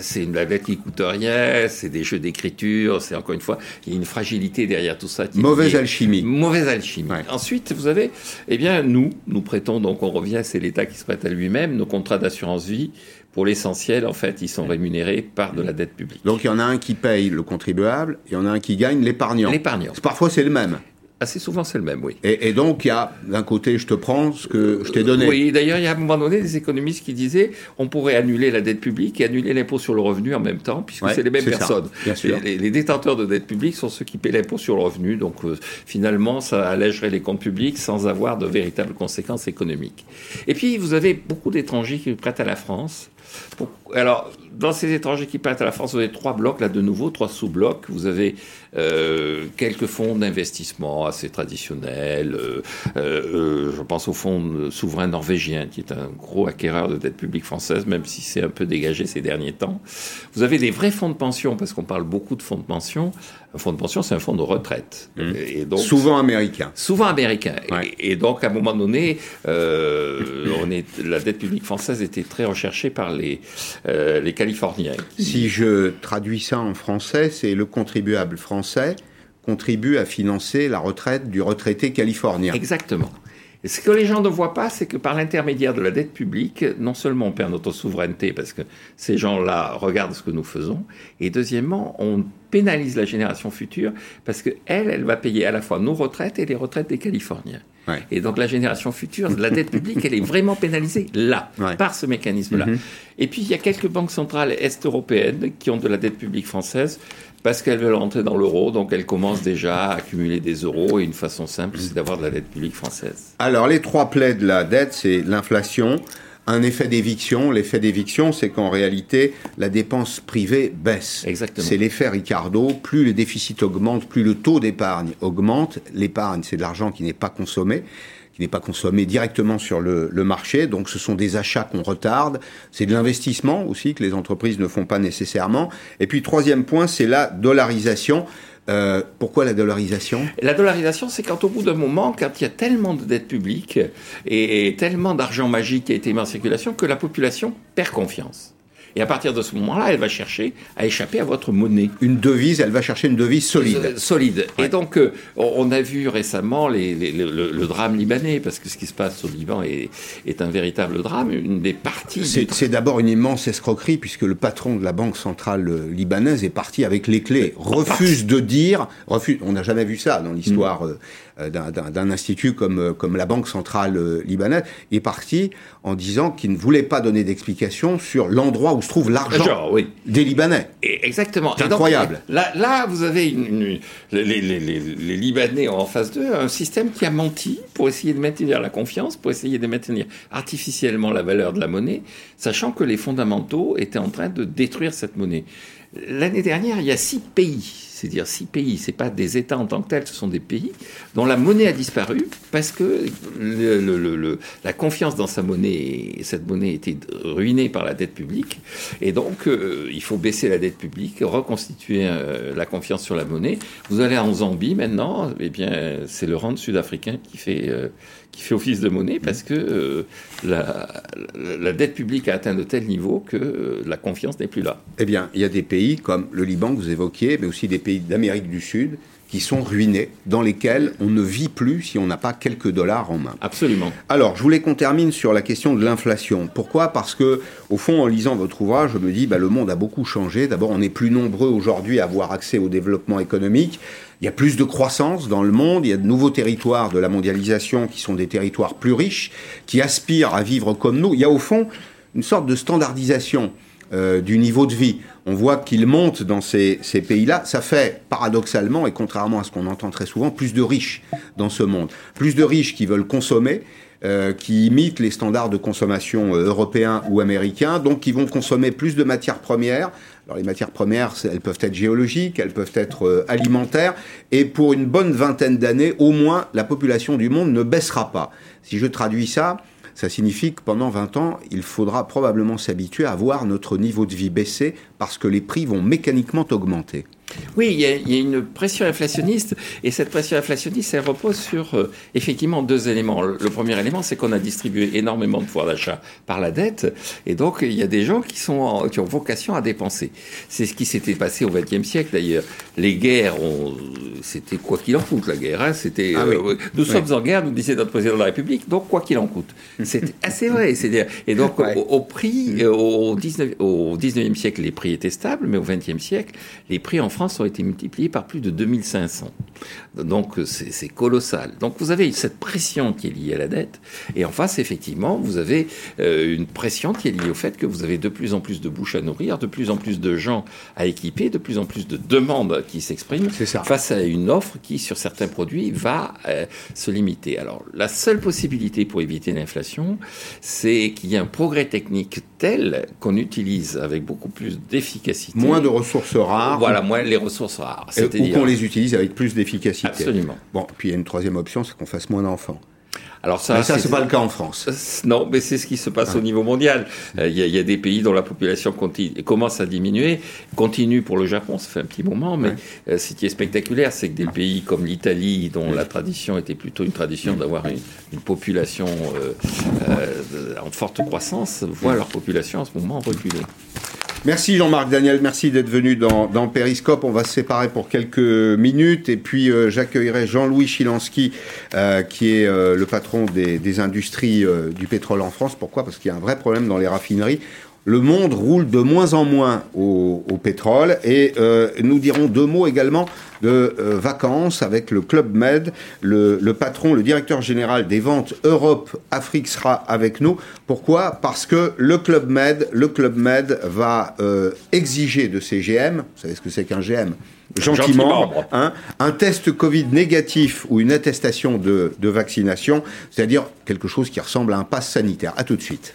c'est une dette qui coûte rien, c'est des jeux d'écriture, c'est encore une fois, il y a une fragilité derrière tout ça. Mauvaise alchimie. Mauvaise alchimie. Ensuite, vous avez, eh bien, nous, nous prêtons, donc on revient, c'est l'État qui se prête à lui-même, nos contrats d'assurance vie pour l'essentiel, en fait, ils sont rémunérés par de la dette publique. Donc il y en a un qui paye le contribuable, il y en a un qui gagne l'épargnant. L'épargnant. Parfois c'est le même. Assez souvent, c'est le même, oui. Et, donc, il y a, d'un côté, je te prends ce que je t'ai donné. oui, d'ailleurs, il y a à un moment donné des économistes qui disaient on pourrait annuler la dette publique et annuler l'impôt sur le revenu en même temps, puisque c'est les mêmes personnes. Les, détenteurs de dette publique sont ceux qui paient l'impôt sur le revenu. Donc, euh, finalement, ça allégerait les comptes publics sans avoir de véritables conséquences économiques. Et puis, vous avez beaucoup d'étrangers qui prêtent à la France alors, dans ces étrangers qui prêtent à la France, vous avez trois blocs, là de nouveau, trois sous-blocs. Vous avez euh, quelques fonds d'investissement assez traditionnels. Euh, euh, je pense au fonds souverain norvégien, qui est un gros acquéreur de dette publique française, même si c'est un peu dégagé ces derniers temps. Vous avez des vrais fonds de pension, parce qu'on parle beaucoup de fonds de pension. Un fonds de pension, c'est un fonds de retraite. Mmh. Et donc, souvent américain. Souvent américain. Et, donc, à un moment donné, euh, on est, la dette publique française était très recherchée par les, euh, les Californiens. Si je traduis ça en français, c'est le contribuable français contribue à financer la retraite du retraité californien. Exactement. Ce que les gens ne voient pas, c'est que par l'intermédiaire de la dette publique, non seulement on perd notre souveraineté parce que ces gens-là regardent ce que nous faisons, et deuxièmement, on pénalise la génération future parce qu'elle, elle va payer à la fois nos retraites et les retraites des Californiens. Et donc la génération future, la dette publique, elle est vraiment pénalisée là, par ce mécanisme-là. Mm-hmm. Et puis il y a quelques banques centrales est-européennes qui ont de la dette publique française parce qu'elles veulent rentrer dans l'euro, donc elles commencent déjà à accumuler des euros. Et une façon simple, c'est d'avoir de la dette publique française. Alors, les trois plaies de la dette, c'est l'inflation, un effet d'éviction. L'effet d'éviction, c'est qu'en réalité, la dépense privée baisse. Exactement. C'est l'effet Ricardo. Plus le déficit augmente, plus le taux d'épargne augmente. L'épargne, c'est de l'argent qui n'est pas consommé qui n'est pas consommé directement sur le, marché. Donc ce sont des achats qu'on retarde. C'est de l'investissement aussi que les entreprises ne font pas nécessairement. Et puis troisième point, c'est la dollarisation. Euh, pourquoi la dollarisation? La dollarisation, c'est quand au bout d'un moment, quand il y a tellement de dettes publiques et tellement d'argent magique qui a été mis en circulation, que la population perd confiance. Et à partir de ce moment-là, elle va chercher à échapper à votre monnaie. Une devise, elle va chercher une devise solide. Euh, solide. Et donc, euh, on a vu récemment le, drame libanais, parce que ce qui se passe au Liban est, est un véritable drame. Une des parties. C'est d'abord une immense escroquerie, puisque le patron de la Banque centrale euh, libanaise est parti avec les clés. Refuse de dire. Refuse, on n'a jamais vu ça dans l'histoire. Mm. Euh, d'un institut comme, euh, comme la Banque centrale euh, libanaise, est parti en disant qu'il ne voulait pas donner d'explication sur l'endroit où se trouve l'argent des Libanais. exactement. C'est incroyable. là, là, vous avez une, les, les, les, Libanais en face d'eux un système qui a menti pour essayer de maintenir la confiance, pour essayer de maintenir artificiellement la valeur de la monnaie, sachant que les fondamentaux étaient en train de détruire cette monnaie. L'année dernière, il y a six pays c'est-à-dire six pays, ce pas des États en tant que tels, ce sont des pays dont la monnaie a disparu parce que la confiance dans sa monnaie, cette monnaie était ruinée par la dette publique, et donc euh, il faut baisser la dette publique, reconstituer euh, la confiance sur la monnaie. Vous allez en Zambie maintenant, eh bien c'est le rand sud-africain qui fait euh, qui fait office de monnaie parce que la, la, dette publique a atteint de tel niveau que la confiance n'est plus là. Eh bien, il y a des pays comme le Liban que vous évoquiez, mais aussi des pays d'Amérique du Sud qui sont ruinés, dans lesquels on ne vit plus si on n'a pas quelques dollars en main. Absolument. Alors, je voulais qu'on termine sur la question de l'inflation. Pourquoi? Parce que, au fond, en lisant votre ouvrage, je me dis, bah, le monde a beaucoup changé. D'abord, on est plus nombreux aujourd'hui à avoir accès au développement économique. Il y a plus de croissance dans le monde, il y a de nouveaux territoires de la mondialisation qui sont des territoires plus riches, qui aspirent à vivre comme nous. Il y a au fond une sorte de standardisation euh, du niveau de vie on voit qu'il monte dans ces, pays-là. Ça fait, paradoxalement, et contrairement à ce qu'on entend très souvent, plus de riches dans ce monde. Plus de riches qui veulent consommer, euh, qui imitent les standards de consommation euh, européens ou américains, donc qui vont consommer plus de matières premières. Alors les matières premières, elles peuvent être géologiques, elles peuvent être euh, alimentaires, et pour une bonne vingtaine d'années, au moins, la population du monde ne baissera pas. Si je traduis ça, ça signifie que pendant 20 ans, il faudra probablement s'habituer à voir notre niveau de vie baisser parce que les prix vont mécaniquement augmenter. Oui, il y, a, une pression inflationniste, et cette pression inflationniste, elle repose sur euh, effectivement deux éléments. Le, premier élément, c'est qu'on a distribué énormément de pouvoir d'achat par la dette, et donc il y a des gens qui, sont qui ont vocation à dépenser. C'est ce qui s'était passé au XXe siècle d'ailleurs. Les guerres, c'était quoi qu'il en coûte la guerre. Hein, c'était, ah euh, nous sommes en guerre, nous disait notre président de la République, donc quoi qu'il en coûte. C'est assez vrai. Et donc au, prix, euh, au, 19, au 19e siècle, les prix étaient stables, mais au XXe siècle, les prix en France ont été multipliés par plus de 2500. Donc c'est colossal. Donc vous avez cette pression qui est liée à la dette, et en face, effectivement, vous avez euh, une pression qui est liée au fait que vous avez de plus en plus de bouches à nourrir, de plus en plus de gens à équiper, de plus en plus de demandes qui s'expriment face à une offre qui, sur certains produits, va euh, se limiter. Alors la seule possibilité pour éviter l'inflation, c'est qu'il y ait un progrès technique tel qu'on utilise avec beaucoup plus d'efficacité. Moins de ressources rares. Voilà, moins les ressources rares. Ou qu'on les utilise avec plus d'efficacité. Absolument. Bon, puis il y a une troisième option, c'est qu'on fasse moins d'enfants. Alors ça, mais ça c'est pas le cas en France. Non, mais c'est ce qui se passe au niveau mondial. Il y, y, a des pays dont la population continue, commence à diminuer, continue pour le Japon, ça fait un petit moment, mais ce qui est spectaculaire, c'est que des pays comme l'Italie, dont la tradition était plutôt une tradition d'avoir une, une, population en forte croissance, voient leur population en ce moment reculer. Merci Jean-Marc Daniel, merci d'être venu dans, dans, Periscope. On va se séparer pour quelques minutes et puis euh, j'accueillerai Jean-Louis Chilansky, euh, qui est euh, le patron des industries du pétrole en France. Pourquoi? Parce qu'il y a un vrai problème dans les raffineries le monde roule de moins en moins au, pétrole et euh, nous dirons deux mots également de euh, vacances avec le Club Med. Le, patron, le directeur général des ventes Europe-Afrique sera avec nous. Pourquoi? Parce que le Club Med, le Club Med va euh, exiger de ces GM, vous savez ce que c'est qu'un GM gentiment, hein, un test Covid négatif ou une attestation de, de vaccination, c'est-à-dire quelque chose qui ressemble à un pass sanitaire. À tout de suite.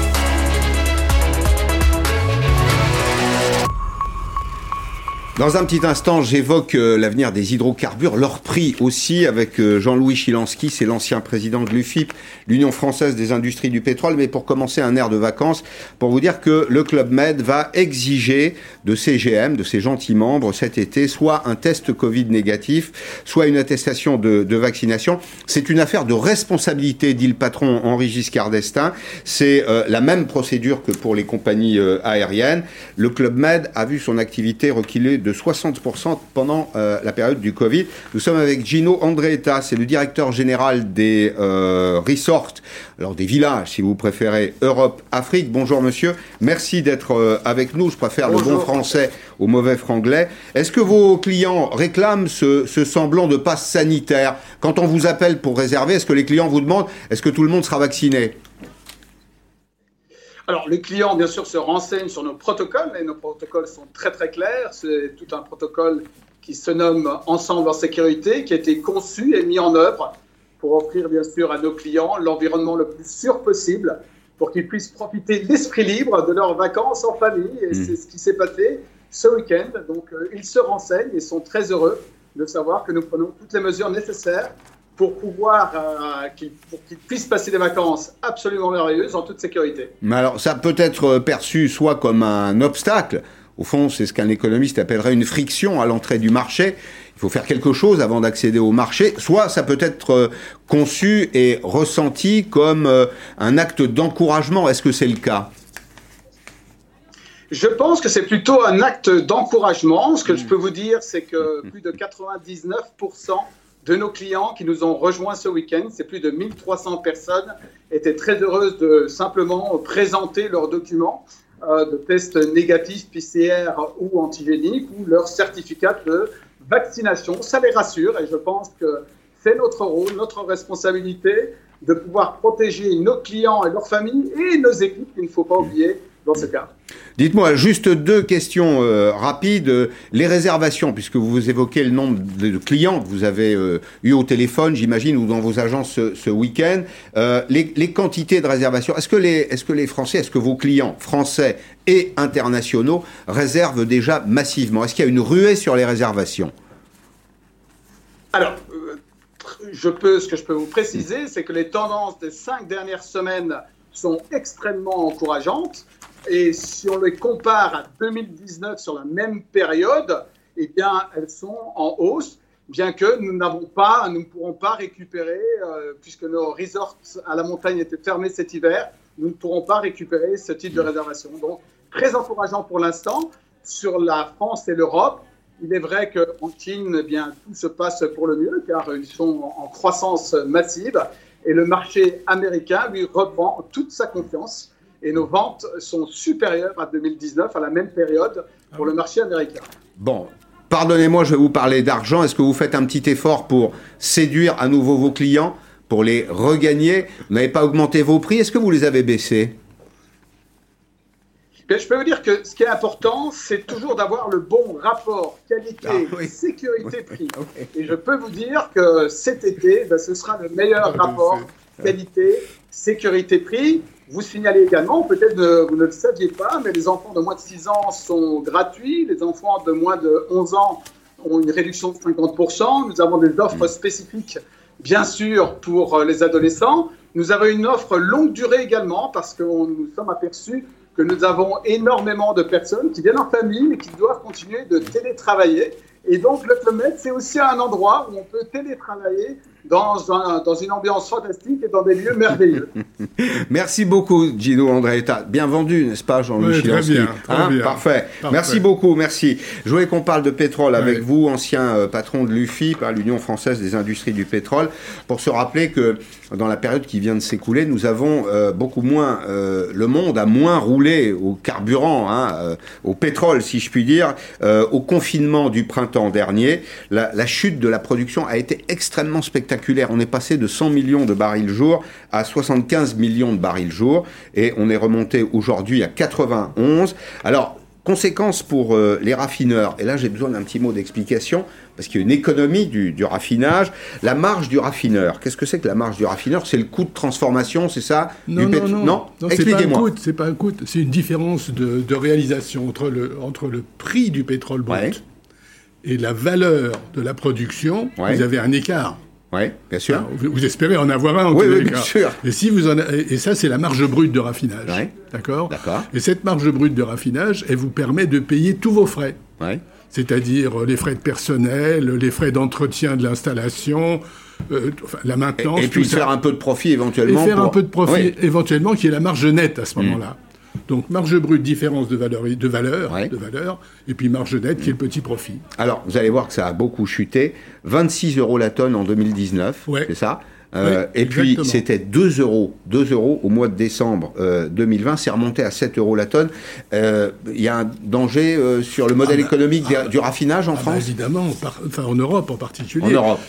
Dans un petit instant, j'évoque euh, l'avenir des hydrocarbures, leur prix aussi, avec euh, Jean-Louis Chilansky, c'est l'ancien président de l'UFIP, l'Union française des industries du pétrole. Mais pour commencer, un air de vacances, pour vous dire que le Club Med va exiger de CGM, de ses gentils membres, cet été, soit un test Covid négatif, soit une attestation de, vaccination. C'est une affaire de responsabilité, dit le patron Henri Giscard d'Estaing. C'est euh, la même procédure que pour les compagnies aériennes. Le Club Med a vu son activité reculer de 60% pendant euh, la période du Covid. Nous sommes avec Gino Andreetta, c'est le directeur général des euh, resorts, alors des villages si vous préférez, Europe-Afrique. Bonjour monsieur, merci d'être euh, avec nous. Je préfère le bon français au mauvais franglais. Est-ce que vos clients réclament ce, ce semblant de passe sanitaire? Quand on vous appelle pour réserver, est-ce que les clients vous demandent est-ce que tout le monde sera vacciné? Alors, les clients, bien sûr, se renseignent sur nos protocoles, et nos protocoles sont très très clairs. C'est tout un protocole qui se nomme Ensemble en sécurité, qui a été conçu et mis en œuvre pour offrir, bien sûr, à nos clients l'environnement le plus sûr possible pour qu'ils puissent profiter l'esprit libre de leurs vacances en famille. Et mmh. c'est ce qui s'est passé ce week-end. Donc, euh, ils se renseignent et sont très heureux de savoir que nous prenons toutes les mesures nécessaires pour pouvoir euh, qu'ils puissent passer des vacances absolument merveilleuses en toute sécurité. Mais alors, ça peut être euh, perçu soit comme un obstacle, au fond, c'est ce qu'un économiste appellerait une friction à l'entrée du marché. Il faut faire quelque chose avant d'accéder au marché. Soit ça peut être euh, conçu et ressenti comme un acte d'encouragement. Est-ce que c'est le cas? Je pense que c'est plutôt un acte d'encouragement. Ce que je peux vous dire, c'est que plus de 99% de nos clients qui nous ont rejoints ce week-end. C'est plus de 1300 personnes étaient très heureuses de simplement présenter leurs documents euh, de tests négatifs PCR ou antigéniques ou leur certificat de vaccination. Ça les rassure et je pense que c'est notre rôle, notre responsabilité de pouvoir protéger nos clients et leurs familles et nos équipes, il ne faut pas oublier dans ce cas. Dites-moi juste deux questions euh, rapides. Les réservations, puisque vous évoquez le nombre de clients que vous avez euh, eu au téléphone, j'imagine, ou dans vos agences ce, week-end, euh, les, les, quantités de réservations. Est-ce que les, est-ce que les Français, est-ce que vos clients français et internationaux réservent déjà massivement? Est-ce qu'il y a une ruée sur les réservations? Alors, je peux, ce que je peux vous préciser, c'est que les tendances des cinq dernières semaines sont extrêmement encourageantes. Et si on les compare à 2019 sur la même période, eh bien, elles sont en hausse, bien que nous n'avons pas, nous ne pourrons pas récupérer, euh, puisque nos resorts à la montagne étaient fermés cet hiver, nous ne pourrons pas récupérer ce type de réservation. Donc, très encourageant pour l'instant sur la France et l'Europe. Il est vrai qu'en Chine, eh bien, tout se passe pour le mieux, car ils sont en croissance massive. Et le marché américain, lui, reprend toute sa confiance et nos ventes sont supérieures à 2019, à la même période pour le marché américain. Bon, pardonnez-moi, je vais vous parler d'argent. Est-ce que vous faites un petit effort pour séduire à nouveau vos clients, pour les regagner Vous n'avez pas augmenté vos prix, est-ce que vous les avez baissés? Je peux vous dire que ce qui est important, c'est toujours d'avoir le bon rapport qualité-sécurité-prix. Ah et je peux vous dire que cet été, ben, ce sera le meilleur rapport qualité-sécurité-prix. Vous signalez également, peut-être vous ne le saviez pas, mais les enfants de moins de 6 ans sont gratuits, les enfants de moins de 11 ans ont une réduction de 50%, nous avons des offres spécifiques, bien sûr, pour euh, les adolescents. Nous avons une offre longue durée également, parce que nous sommes aperçus que nous avons énormément de personnes qui viennent en famille, mais qui doivent continuer de télétravailler. Et donc, le Club Med, c'est aussi un endroit où on peut télétravailler dans, un, dans, une ambiance fantastique et dans des lieux merveilleux. Merci beaucoup, Gino Andréetta. Bien vendu, n'est-ce pas, Jean-Louis oui, Très bien, hein Parfait. Merci beaucoup, merci. Je voulais qu'on parle de pétrole avec vous, ancien euh, patron de l'UFI, par l'Union française des industries du pétrole, pour se rappeler que dans la période qui vient de s'écouler, nous avons euh, beaucoup moins, euh, le monde a moins roulé au carburant, hein, au pétrole, si je puis dire, au confinement du printemps dernier. La, la chute de la production a été extrêmement spectaculaire on est passé de 100 millions de barils jour à 75 millions de barils jour et on est remonté aujourd'hui à 91. Alors, conséquence pour euh, les raffineurs, et là j'ai besoin d'un petit mot d'explication, parce qu'il y a une économie du, raffinage. La marge du raffineur, qu'est-ce que c'est que la marge du raffineur? C'est le coût de transformation, c'est ça? Non, non, non, non, Expliquez-moi. C'est pas un coût, c'est une différence de, réalisation entre le, entre le prix du pétrole brut et la valeur de la production. Vous avez un écart. Oui, bien sûr. vous, espérez en avoir un en oui, oui, bien sûr. Et, si vous en et ça, c'est la marge brute de raffinage. D'accord? D'accord. Et cette marge brute de raffinage, elle vous permet de payer tous vos frais. Oui. C'est-à-dire les frais de personnel, les frais d'entretien de l'installation, euh, enfin, la maintenance. Et, puis faire un peu de profit éventuellement. Et faire un peu de profit éventuellement, qui est la marge nette à ce mm. moment-là. Donc marge brute, différence de valeur, de valeur, de valeur, et puis marge nette qui est le petit profit. Alors vous allez voir que ça a beaucoup chuté, 26 euros la tonne en 2019, c'est ça? Euh, et puis c'était 2 euros, 2 euros au mois de décembre 2020, euh, c'est remonté à 7 euros la tonne. Euh, il y a un danger sur le modèle ah bah, économique ah du raffinage en ah bah, France? Évidemment, enfin en Europe en particulier. En Europe.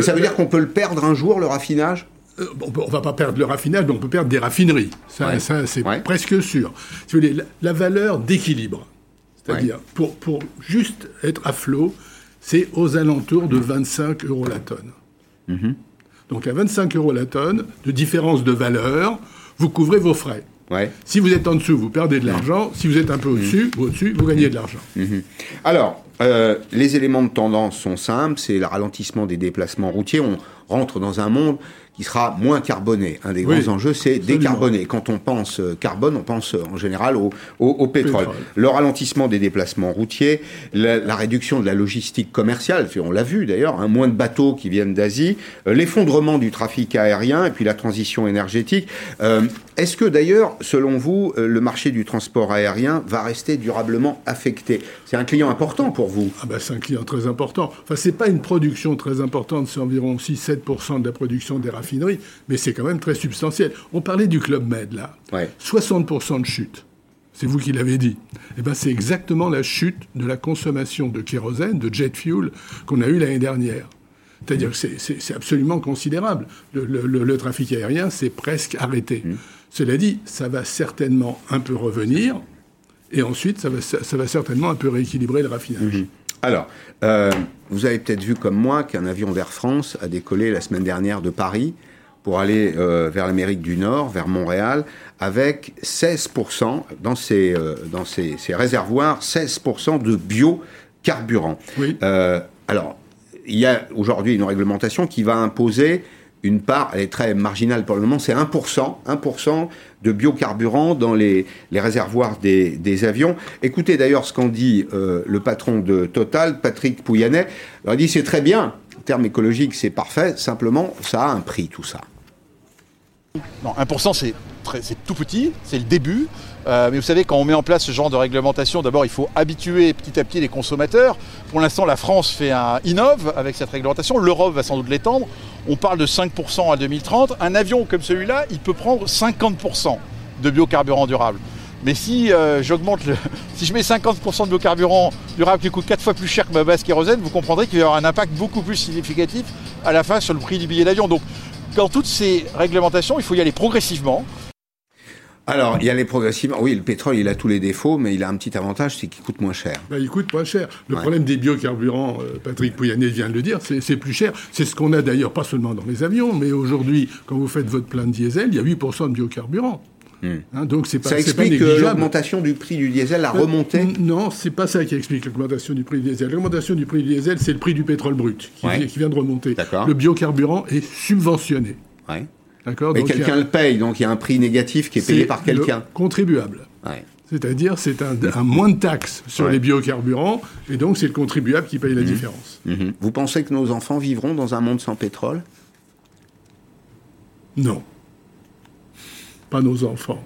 ça veut dire qu'on peut le perdre un jour, le raffinage? On ne va pas perdre le raffinage, mais on peut perdre des raffineries. Ça, c'est presque sûr. Si vous voulez, la, valeur d'équilibre, c'est-à-dire pour, pour juste être à flot, c'est aux alentours de 25 euros la tonne. Mm-hmm. Donc à 25 euros la tonne, de différence de valeur, vous couvrez vos frais. Si vous êtes en dessous, vous perdez de l'argent. Si vous êtes un peu au-dessus, mm-hmm. au-dessus, vous gagnez de l'argent. Mm-hmm. Alors, euh, les éléments de tendance sont simples. C'est le ralentissement des déplacements routiers. On rentre dans un monde qui sera moins carboné. Un des grands enjeux, c'est décarboner. Quand on pense euh, carbone, on pense euh, en général au, au, pétrole. Le ralentissement des déplacements routiers, la, réduction de la logistique commerciale, on l'a vu d'ailleurs, hein, moins de bateaux qui viennent d'Asie, euh, l'effondrement du trafic aérien et puis la transition énergétique. Est-ce que d'ailleurs, selon vous, le marché du transport aérien va rester durablement affecté? C'est un client important pour vous ah ben, C'est un client très important. Enfin, c'est pas une production très importante, c'est environ 6-7% de la production des raffinerie, mais c'est quand même très substantiel. On parlait du Club Med, là. 60% de chute. C'est vous qui l'avez dit. Eh ben, c'est exactement la chute de la consommation de kérosène, de jet fuel, qu'on a eu l'année dernière. C'est-à-dire que c'est absolument considérable. Le, trafic aérien s'est presque arrêté. Mmh. Cela dit, ça va certainement un peu revenir, et ensuite, ça va, ça va certainement un peu rééquilibrer le raffinage. Mmh. Alors, euh, vous avez peut-être vu comme moi qu'un avion d'Air France a décollé la semaine dernière de Paris pour aller euh, vers l'Amérique du Nord, vers Montréal, avec 16% dans ses, euh, dans ses, réservoirs, 16% de biocarburant. Oui. alors, il y a aujourd'hui une réglementation qui va imposer une part, elle est très marginale pour le moment, c'est 1%, 1% de biocarburant dans les, réservoirs des, avions. Écoutez d'ailleurs ce qu'en dit euh, le patron de Total, Patrick Pouyannet. il dit c'est très bien, en termes écologiques c'est parfait, simplement ça a un prix tout ça. Non, 1% c'est tout petit, c'est le début. Euh, mais vous savez, quand on met en place ce genre de réglementation, d'abord il faut habituer petit à petit les consommateurs. Pour l'instant, la France fait un innove avec cette réglementation. L'Europe va sans doute l'étendre. On parle de 5% à 2030. Un avion comme celui-là, il peut prendre 50% de biocarburant durable. Mais si euh, j'augmente si je mets 50% de biocarburant durable qui coûte 4 fois plus cher que ma base kérosène, vous comprendrez qu'il va y avoir un impact beaucoup plus significatif à la fin sur le prix du billet d'avion. Donc, dans toutes ces réglementations, il faut y aller progressivement. Alors, il y a les progressivement. Oui, le pétrole, il a tous les défauts, mais il a un petit avantage, c'est qu'il coûte moins cher. Ben, il coûte moins cher. Le problème des biocarburants, euh, Patrick Pouyanné vient de le dire, c'est plus cher. C'est ce qu'on a d'ailleurs pas seulement dans les avions, mais aujourd'hui, quand vous faites votre plein de diesel, il y a 8% de biocarburants. Hmm. Hein, donc c'est pas, ça explique l'augmentation du prix du diesel, la euh, remontée Non, c'est pas ça qui explique l'augmentation du prix du diesel. L'augmentation du prix du diesel, c'est le prix du pétrole brut qui, vient de remonter. Le biocarburant est subventionné. Ouais. D'accord. Mais quelqu'un le paye, donc il y a un prix négatif qui est payé par quelqu'un. Contribuable. C'est-à-dire, c'est un, moins de taxes sur les biocarburants, et donc c'est le contribuable qui paye la mhm. différence. Mhm. Vous pensez que nos enfants vivront dans un monde sans pétrole? Non. Pas nos enfants.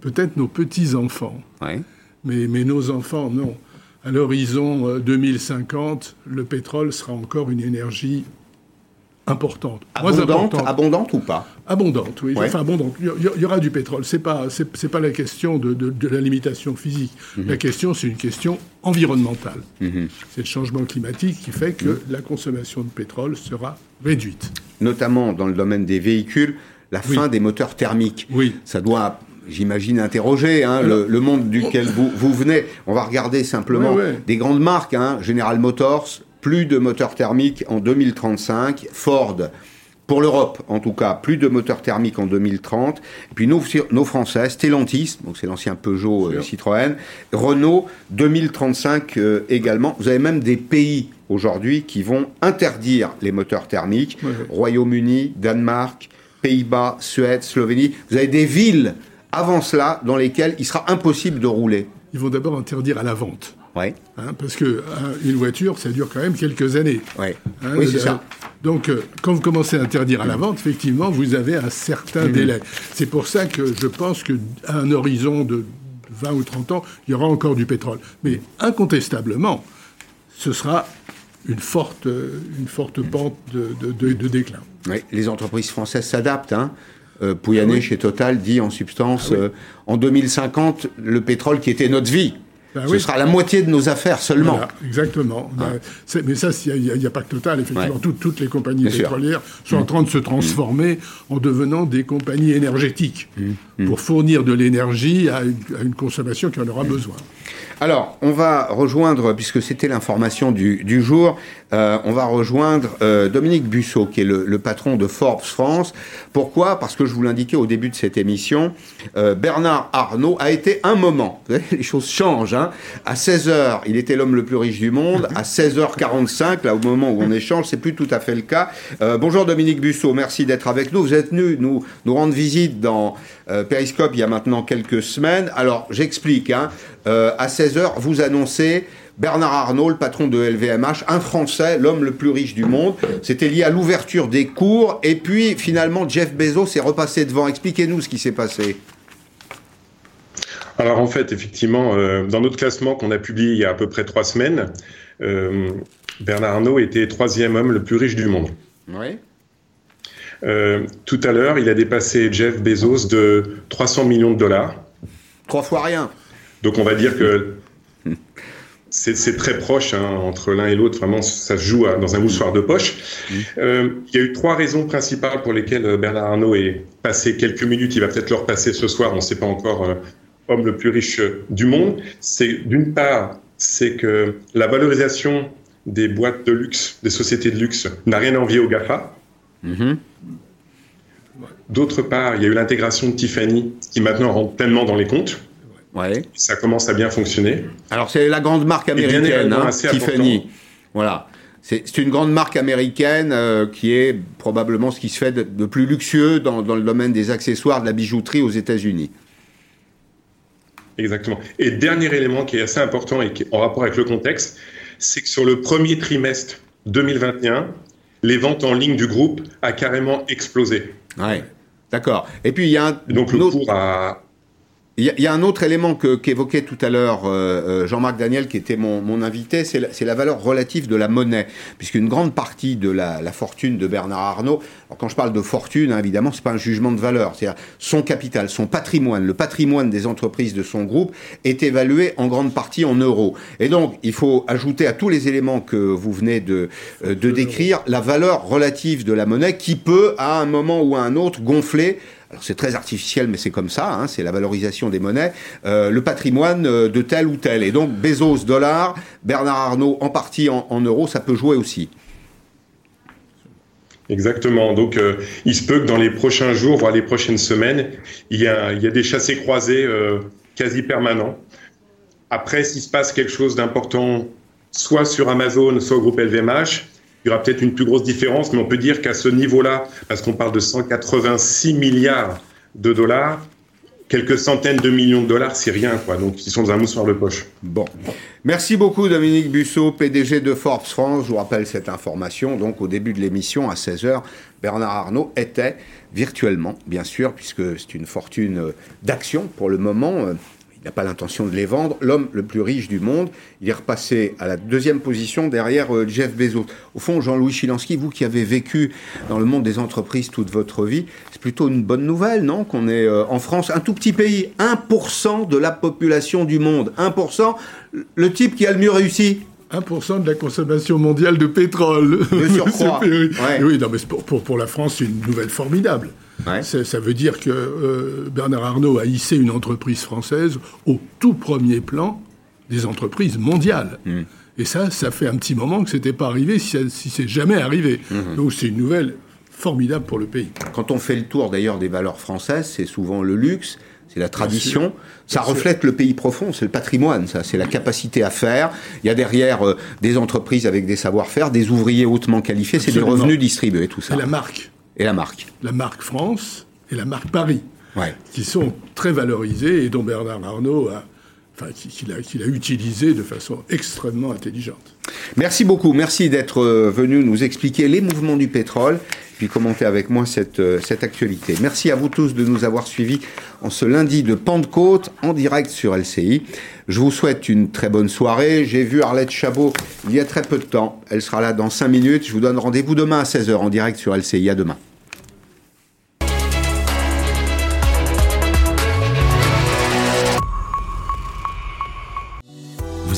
Peut-être nos petits-enfants. Mais, mais nos enfants, non. À l'horizon 2050, euh, le pétrole sera encore une énergie importante. Abondante, abondante ou pas Abondante, oui. Enfin, abondante. Il y, aura du pétrole. C'est pas, c'est, pas la question de, de, la limitation physique. Mhm. La question, c'est une question environnementale. Mhm. C'est le changement climatique qui fait que mhm. la consommation de pétrole sera réduite. Notamment dans le domaine des véhicules, la fin des moteurs thermiques. Oui. Ça doit j'imagine, interroger hein, le, monde duquel vous, vous venez. On va regarder simplement des grandes marques, hein, General Motors, plus de moteurs thermiques en 2035. Ford, pour l'Europe en tout cas, plus de moteurs thermiques en 2030. Et puis nos, nos Français, Stellantis, donc c'est l'ancien Peugeot euh, Citroën, Renault, 2035 euh, également. Vous avez même des pays aujourd'hui qui vont interdire les moteurs thermiques. Royaume-Uni, Danemark, Pays-Bas, Suède, Slovénie. Vous avez des villes avant cela dans lesquelles il sera impossible de rouler. Ils vont d'abord interdire à la vente. Ouais. Hein, parce que hein, une voiture, ça dure quand même quelques années. Ouais. Hein, oui, c'est ça. Donc, euh, quand vous commencez à interdire à la vente, effectivement, vous avez un certain mhm. délai. C'est pour ça que je pense qu'à un horizon de 20 ou 30 ans, il y aura encore du pétrole. Mais incontestablement, ce sera une forte, une forte pente de, de, déclin. Oui, les entreprises françaises s'adaptent. Hein. Euh, Pouyanné, ah chez Total, dit en substance, ah euh, en 2050, le pétrole qui était notre vie, ben Ce sera la moitié de nos affaires seulement. exactement. Ah. Ben, mais ça, il n'y a, pas que Total. Effectivement, toutes les compagnies pétrolières sont en train de se transformer en devenant des compagnies énergétiques mmh. Mmh. pour fournir de l'énergie à, une consommation qui en aura besoin. Alors, on va rejoindre, puisque c'était l'information du, du, jour, euh, on va rejoindre euh, Dominique Bussot, qui est le, patron de Forbes France. Pourquoi? Parce que je vous l'indiquais au début de cette émission, euh, Bernard Arnault a été un moment, vous les choses changent, hein, à 16h, il était l'homme le plus riche du monde, à 16h45, là au moment où on échange, c'est plus tout à fait le cas. Bonjour Dominique Bussot, merci d'être avec nous. Vous êtes venu nous, nous rendre visite dans Periscope il y a maintenant quelques semaines. Alors j'explique, hein, à 16h, vous annoncez Bernard Arnault, le patron de LVMH, un Français, l'homme le plus riche du monde. C'était lié à l'ouverture des cours. Et puis, finalement, Jeff Bezos est repassé devant. Expliquez-nous ce qui s'est passé. Alors, en fait, effectivement, euh, dans notre classement qu'on a publié il y a à peu près trois semaines, euh, Bernard Arnault était troisième homme le plus riche du monde. Oui. tout à l'heure, il a dépassé Jeff Bezos de 300 millions de dollars. Trois fois rien. Donc on va dire que c'est très proche hein, entre l'un et l'autre. Vraiment, ça se joue dans un moussoir de poche. Euh, il y a eu trois raisons principales pour lesquelles euh, Bernard Arnault est passé quelques minutes. Il va peut-être le repasser ce soir. On ne sait pas encore. Euh, homme le plus riche du monde. C'est d'une part, c'est que la valorisation des boîtes de luxe, des sociétés de luxe, n'a rien à envier au Gafa. Mm-hmm. D'autre part, il y a eu l'intégration de Tiffany, qui maintenant rentre pleinement dans les comptes. Ça commence à bien fonctionner. Alors c'est la grande marque américaine, hein, Tiffany. Voilà. C'est une grande marque américaine euh, qui est probablement ce qui se fait de, plus luxueux dans, le domaine des accessoires, de la bijouterie aux États-Unis. Exactement. Et dernier élément qui est assez important et qui est en rapport avec le contexte, c'est que sur le premier trimestre 2021, les ventes en ligne du groupe a carrément explosé. Ouais, d'accord. Et puis il y a un. Donc le cours a, il y, a un autre élément qu'évoquait tout à l'heure euh, euh, Jean-Marc Daniel, qui était mon, mon invité, c'est la, la, valeur relative de la monnaie, puisqu'une grande partie de la, la, fortune de Bernard Arnault, alors quand je parle de fortune, hein, évidemment, c'est pas un jugement de valeur, c'est-à-dire son capital, son patrimoine, le patrimoine des entreprises de son groupe est évalué en grande partie en euros. Et donc, il faut ajouter à tous les éléments que vous venez de, euh, de décrire la valeur relative de la monnaie qui peut, à un moment ou à un autre, gonfler alors c'est très artificiel, mais c'est comme ça, hein, c'est la valorisation des monnaies, euh, le patrimoine euh, de tel ou tel. Et donc Bezos, dollar, Bernard Arnault, en partie en, euros, ça peut jouer aussi. Exactement. Donc, euh, il se peut que dans les prochains jours, voire les prochaines semaines, il y a, des chassés croisés quasi permanents. Après, s'il se passe quelque chose d'important, soit sur Amazon, soit au groupe LVMH, il y aura peut-être une plus grosse différence, mais on peut dire qu'à ce niveau-là, parce qu'on parle de 186 milliards de dollars, quelques centaines de millions de dollars, c'est rien, quoi. Donc, ils sont dans un moussoir de poche. Bon. Merci beaucoup, Dominique Busseau, PDG de Forbes France. Je vous rappelle cette information. Donc, au début de l'émission, à 16h, Bernard Arnault était virtuellement, bien sûr, puisque c'est une fortune d'action pour le moment n'a pas l'intention de les vendre. L'homme le plus riche du monde, il est repassé à la deuxième position derrière euh, Jeff Bezos. Au fond, Jean-Louis Chilansky, vous qui avez vécu dans le monde des entreprises toute votre vie, c'est plutôt une bonne nouvelle, non Qu'on est euh, en France, un tout petit pays, 1% de la population du monde, 1%, le type qui a le mieux réussi 1% de la consommation mondiale de pétrole. De surcroît. Oui, non, mais pour, pour, pour la France, c'est une nouvelle formidable. Ça veut dire que euh, Bernard Arnault a hissé une entreprise française au tout premier plan des entreprises mondiales. Hmm. Et ça, ça fait un petit moment que ce n'était pas arrivé, si, si c'est jamais arrivé. Hmm. Donc c'est une nouvelle formidable pour le pays. Quand on fait le tour d'ailleurs des valeurs françaises, c'est souvent le luxe, c'est la tradition. ça reflète le pays profond, c'est le patrimoine, ça, c'est la capacité à faire. Il y a derrière euh, des entreprises avec des savoir-faire, des ouvriers hautement qualifiés, c'est des revenus distribués, tout ça. Et la marque. Et la marque. La marque France et la marque Paris, qui sont très valorisées et dont Bernard Arnault a, enfin, qu'il a, utilisé de façon extrêmement intelligente. Merci beaucoup, merci d'être euh, venu nous expliquer les mouvements du pétrole, puis commenter avec moi cette, euh, cette actualité. Merci à vous tous de nous avoir suivis en ce lundi de Pentecôte en direct sur LCI. Je vous souhaite une très bonne soirée. J'ai vu Arlette Chabot il y a très peu de temps. Elle sera là dans 5 minutes. Je vous donne rendez-vous demain à 16h en direct sur LCI. À demain.